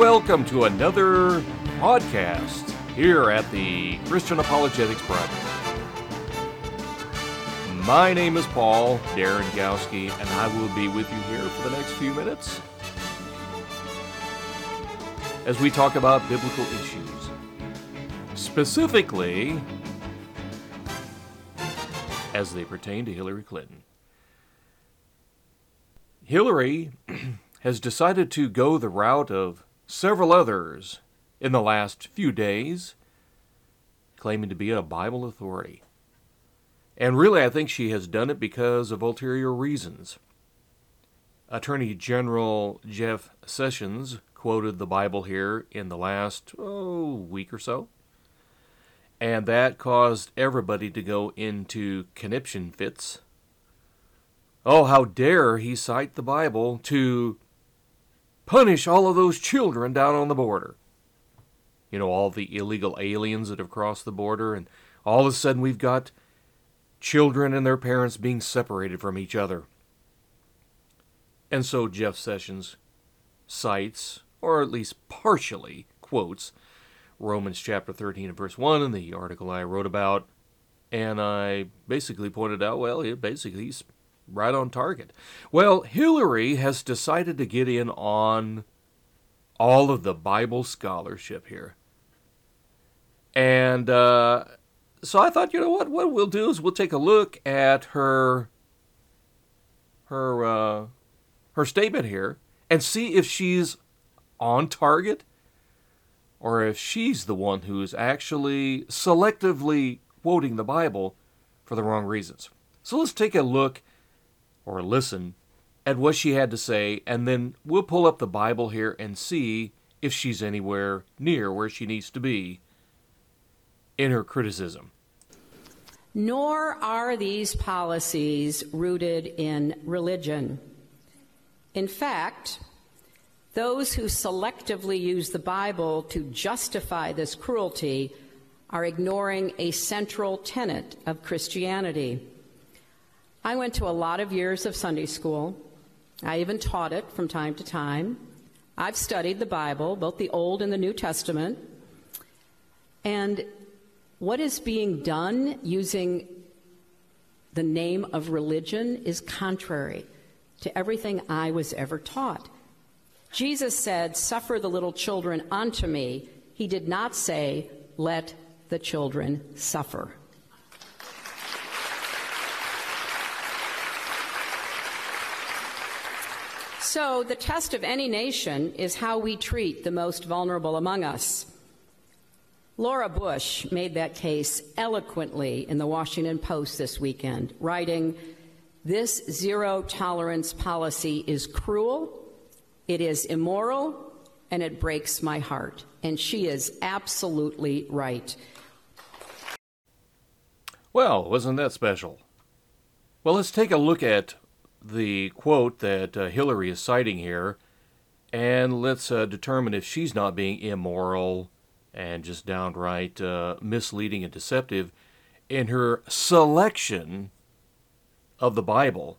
welcome to another podcast here at the Christian Apologetics Project. My name is Paul Derengowski, and I will be with you here for the next few minutes as we talk about biblical issues. Specifically, as they pertain to Hillary Clinton. Hillary has decided to go the route of several others in the last few days, claiming to be a Bible authority. And really, I think she has done it because of ulterior reasons. Attorney General Jeff Sessions quoted the Bible here in the last oh, week or so. And that caused everybody to go into conniption fits. Oh, how dare he cite the Bible to punish all of those children down on the border. You know, all the illegal aliens that have crossed the border, and all of a sudden we've got children and their parents being separated from each other. And so Jeff Sessions cites, or at least partially quotes, Romans chapter 13 and verse 1 in the article I wrote about. And I basically pointed out, well, it basically he's right on target. Well, Hillary has decided to get in on all of the Bible scholarship here. And uh, so I thought, you know what? What we'll do is we'll take a look at her her uh, her statement here and see if she's on target or if she's the one who's actually selectively quoting the Bible for the wrong reasons. So let's take a look or listen at what she had to say, and then we'll pull up the Bible here and see if she's anywhere near where she needs to be in her criticism. Nor are these policies rooted in religion. In fact, those who selectively use the Bible to justify this cruelty are ignoring a central tenet of Christianity. I went to a lot of years of Sunday school. I even taught it from time to time. I've studied the Bible, both the Old and the New Testament. And what is being done using the name of religion is contrary to everything I was ever taught. Jesus said, Suffer the little children unto me. He did not say, Let the children suffer. So, the test of any nation is how we treat the most vulnerable among us. Laura Bush made that case eloquently in the Washington Post this weekend, writing, This zero tolerance policy is cruel, it is immoral, and it breaks my heart. And she is absolutely right. Well, wasn't that special? Well, let's take a look at the quote that uh, Hillary is citing here, and let's uh, determine if she's not being immoral and just downright uh, misleading and deceptive in her selection of the Bible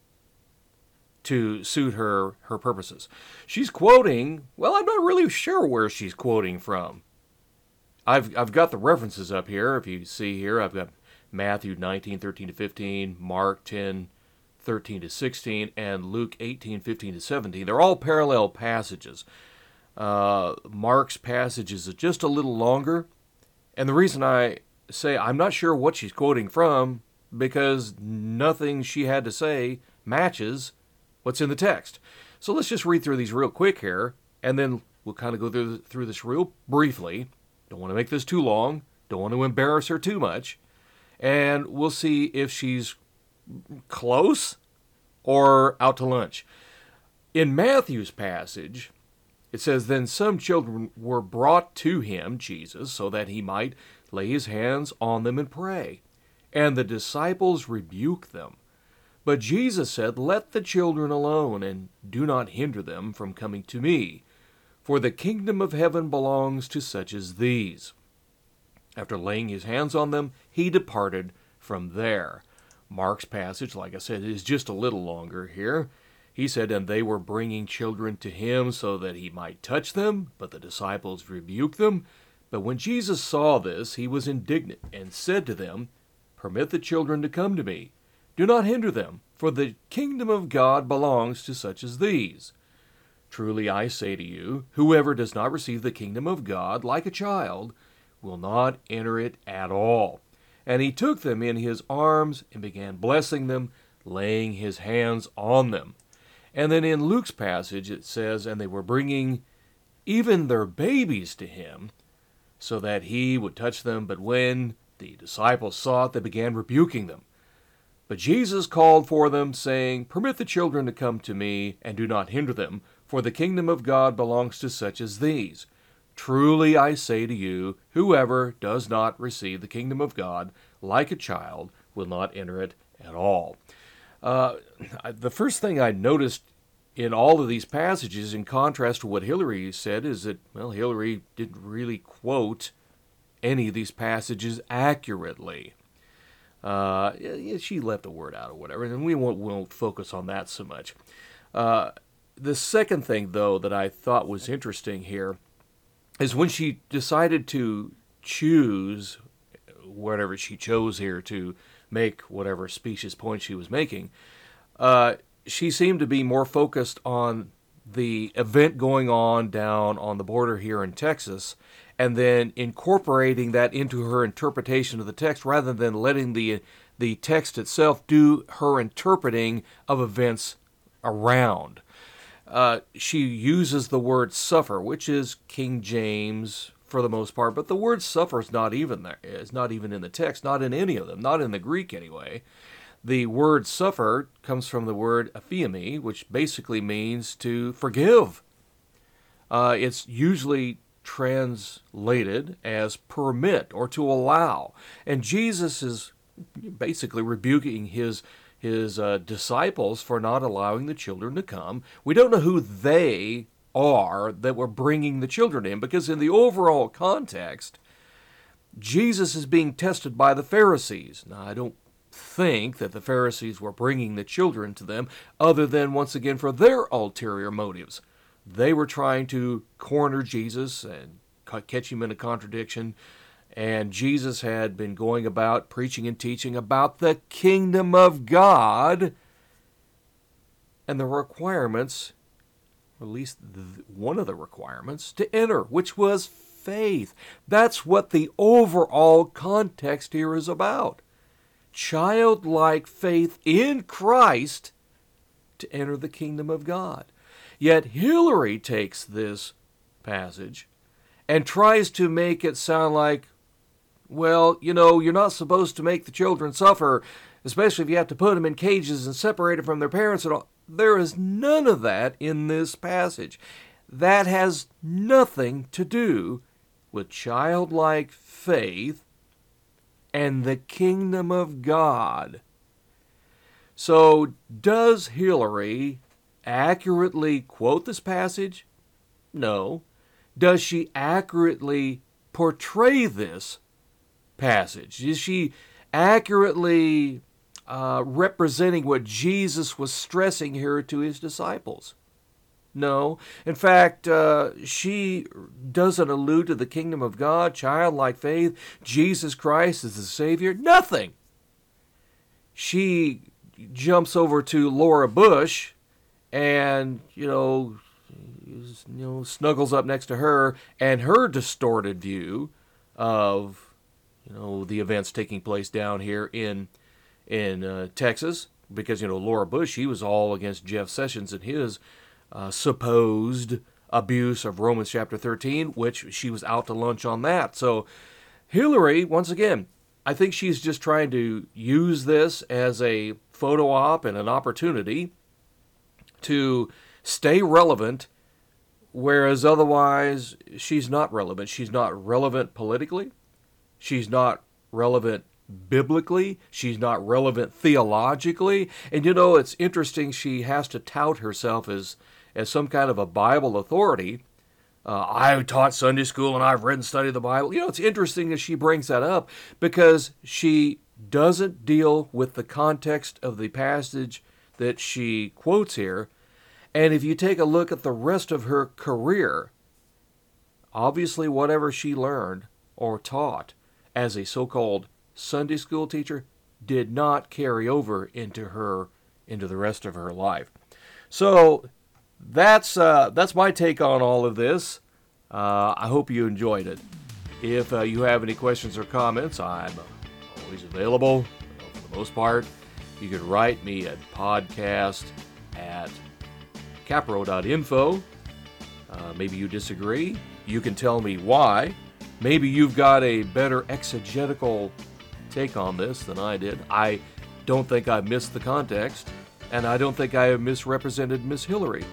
to suit her her purposes. She's quoting, well, I'm not really sure where she's quoting from. I've I've got the references up here. If you see here, I've got Matthew 19, 13 to 15, Mark 10, 13 to 16, and Luke 18, 15 to 17. They're all parallel passages. Uh, Mark's passage is just a little longer, and the reason I say I'm not sure what she's quoting from because nothing she had to say matches what's in the text. So let's just read through these real quick here, and then we'll kind of go through, through this real briefly. Don't want to make this too long, don't want to embarrass her too much, and we'll see if she's close or out to lunch. In Matthew's passage, it says, Then some children were brought to him, Jesus, so that he might lay his hands on them and pray. And the disciples rebuked them. But Jesus said, Let the children alone, and do not hinder them from coming to me, for the kingdom of heaven belongs to such as these. After laying his hands on them, he departed from there. Mark's passage, like I said, is just a little longer here. He said, And they were bringing children to him so that he might touch them, but the disciples rebuked them. But when Jesus saw this, he was indignant and said to them, Permit the children to come to me. Do not hinder them, for the kingdom of God belongs to such as these. Truly I say to you, whoever does not receive the kingdom of God like a child will not enter it at all. And he took them in his arms and began blessing them, laying his hands on them. And then in Luke's passage it says, And they were bringing even their babies to him, so that he would touch them. But when the disciples saw it, they began rebuking them. But Jesus called for them, saying, Permit the children to come to me, and do not hinder them, for the kingdom of God belongs to such as these. Truly I say to you, whoever does not receive the kingdom of God like a child will not enter it at all. Uh, the first thing I noticed in all of these passages, in contrast to what Hillary said, is that, well, Hillary didn't really quote any of these passages accurately. Uh, she left a word out or whatever, and we won't, won't focus on that so much. Uh, the second thing, though, that I thought was interesting here is when she decided to choose whatever she chose here to make whatever specious point she was making, uh, she seemed to be more focused on the event going on down on the border here in Texas and then incorporating that into her interpretation of the text rather than letting the the text itself do her interpreting of events around. Uh, she uses the word suffer, which is King James for the most part, but the word suffer is not even there. It's not even in the text, not in any of them, not in the Greek anyway. The word suffer comes from the word aphiemi, which basically means to forgive. Uh, it's usually translated as permit or to allow. And Jesus is basically rebuking his his uh, disciples for not allowing the children to come. We don't know who they are that were bringing the children in because, in the overall context, Jesus is being tested by the Pharisees. Now, I don't think that the Pharisees were bringing the children to them other than, once again, for their ulterior motives. They were trying to corner Jesus and catch him in a contradiction and Jesus had been going about preaching and teaching about the kingdom of God and the requirements, or at least one of the requirements, to enter, which was faith. That's what the overall context here is about. Childlike faith in Christ to enter the kingdom of God. Yet Hillary takes this passage and tries to make it sound like well, you know, you're not supposed to make the children suffer, especially if you have to put them in cages and separate them from their parents all. There is none of that in this passage. That has nothing to do with childlike faith and the kingdom of God. So, does Hillary accurately quote this passage? No. Does she accurately portray this passage? Is she accurately uh, representing what Jesus was stressing here to his disciples? No. In fact, uh, she doesn't allude to the kingdom of God, childlike faith, Jesus Christ as the Savior. Nothing. She jumps over to Laura Bush and, you know, you know, snuggles up next to her and her distorted view of you know the events taking place down here in in uh, Texas. Because you know Laura Bush she was all against Jeff Sessions and his uh, supposed abuse of Romans chapter 13 which she was out to lunch on that. So Hillary once again I think she's just trying to use this as a photo op and an opportunity to stay relevant whereas otherwise she's not relevant. She's not relevant politically She's not relevant biblically. She's not relevant theologically. And you know, it's interesting she has to tout herself as, as some kind of a Bible authority. Uh, I taught Sunday school and I've read and studied the Bible. You know, it's interesting that she brings that up because she doesn't deal with the context of the passage that she quotes here. And if you take a look at the rest of her career, obviously, whatever she learned or taught as a so called Sunday school teacher did not carry over into her into the rest of her life. So that's uh, that's my take on all of this. Uh, I hope you enjoyed it. If uh, you have any questions or comments, I'm always available. For the most part, you can write me at podcast at capro.info. Uh, maybe you disagree. You can tell me why. Maybe you've got a better exegetical take on this than I did. I don't think I missed the context, and I don't think I have misrepresented Miss Hillary.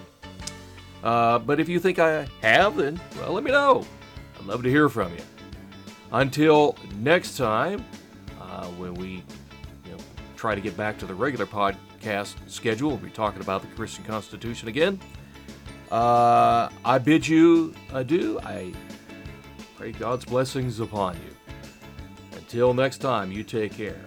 Uh, but if you think I have, then, well, let me know. I'd love to hear from you. Until next time, uh, when we you know, try to get back to the regular podcast schedule, we'll be talking about the Christian Constitution again. Uh, I bid you adieu. I pray God's blessings upon you. Until next time, you take care.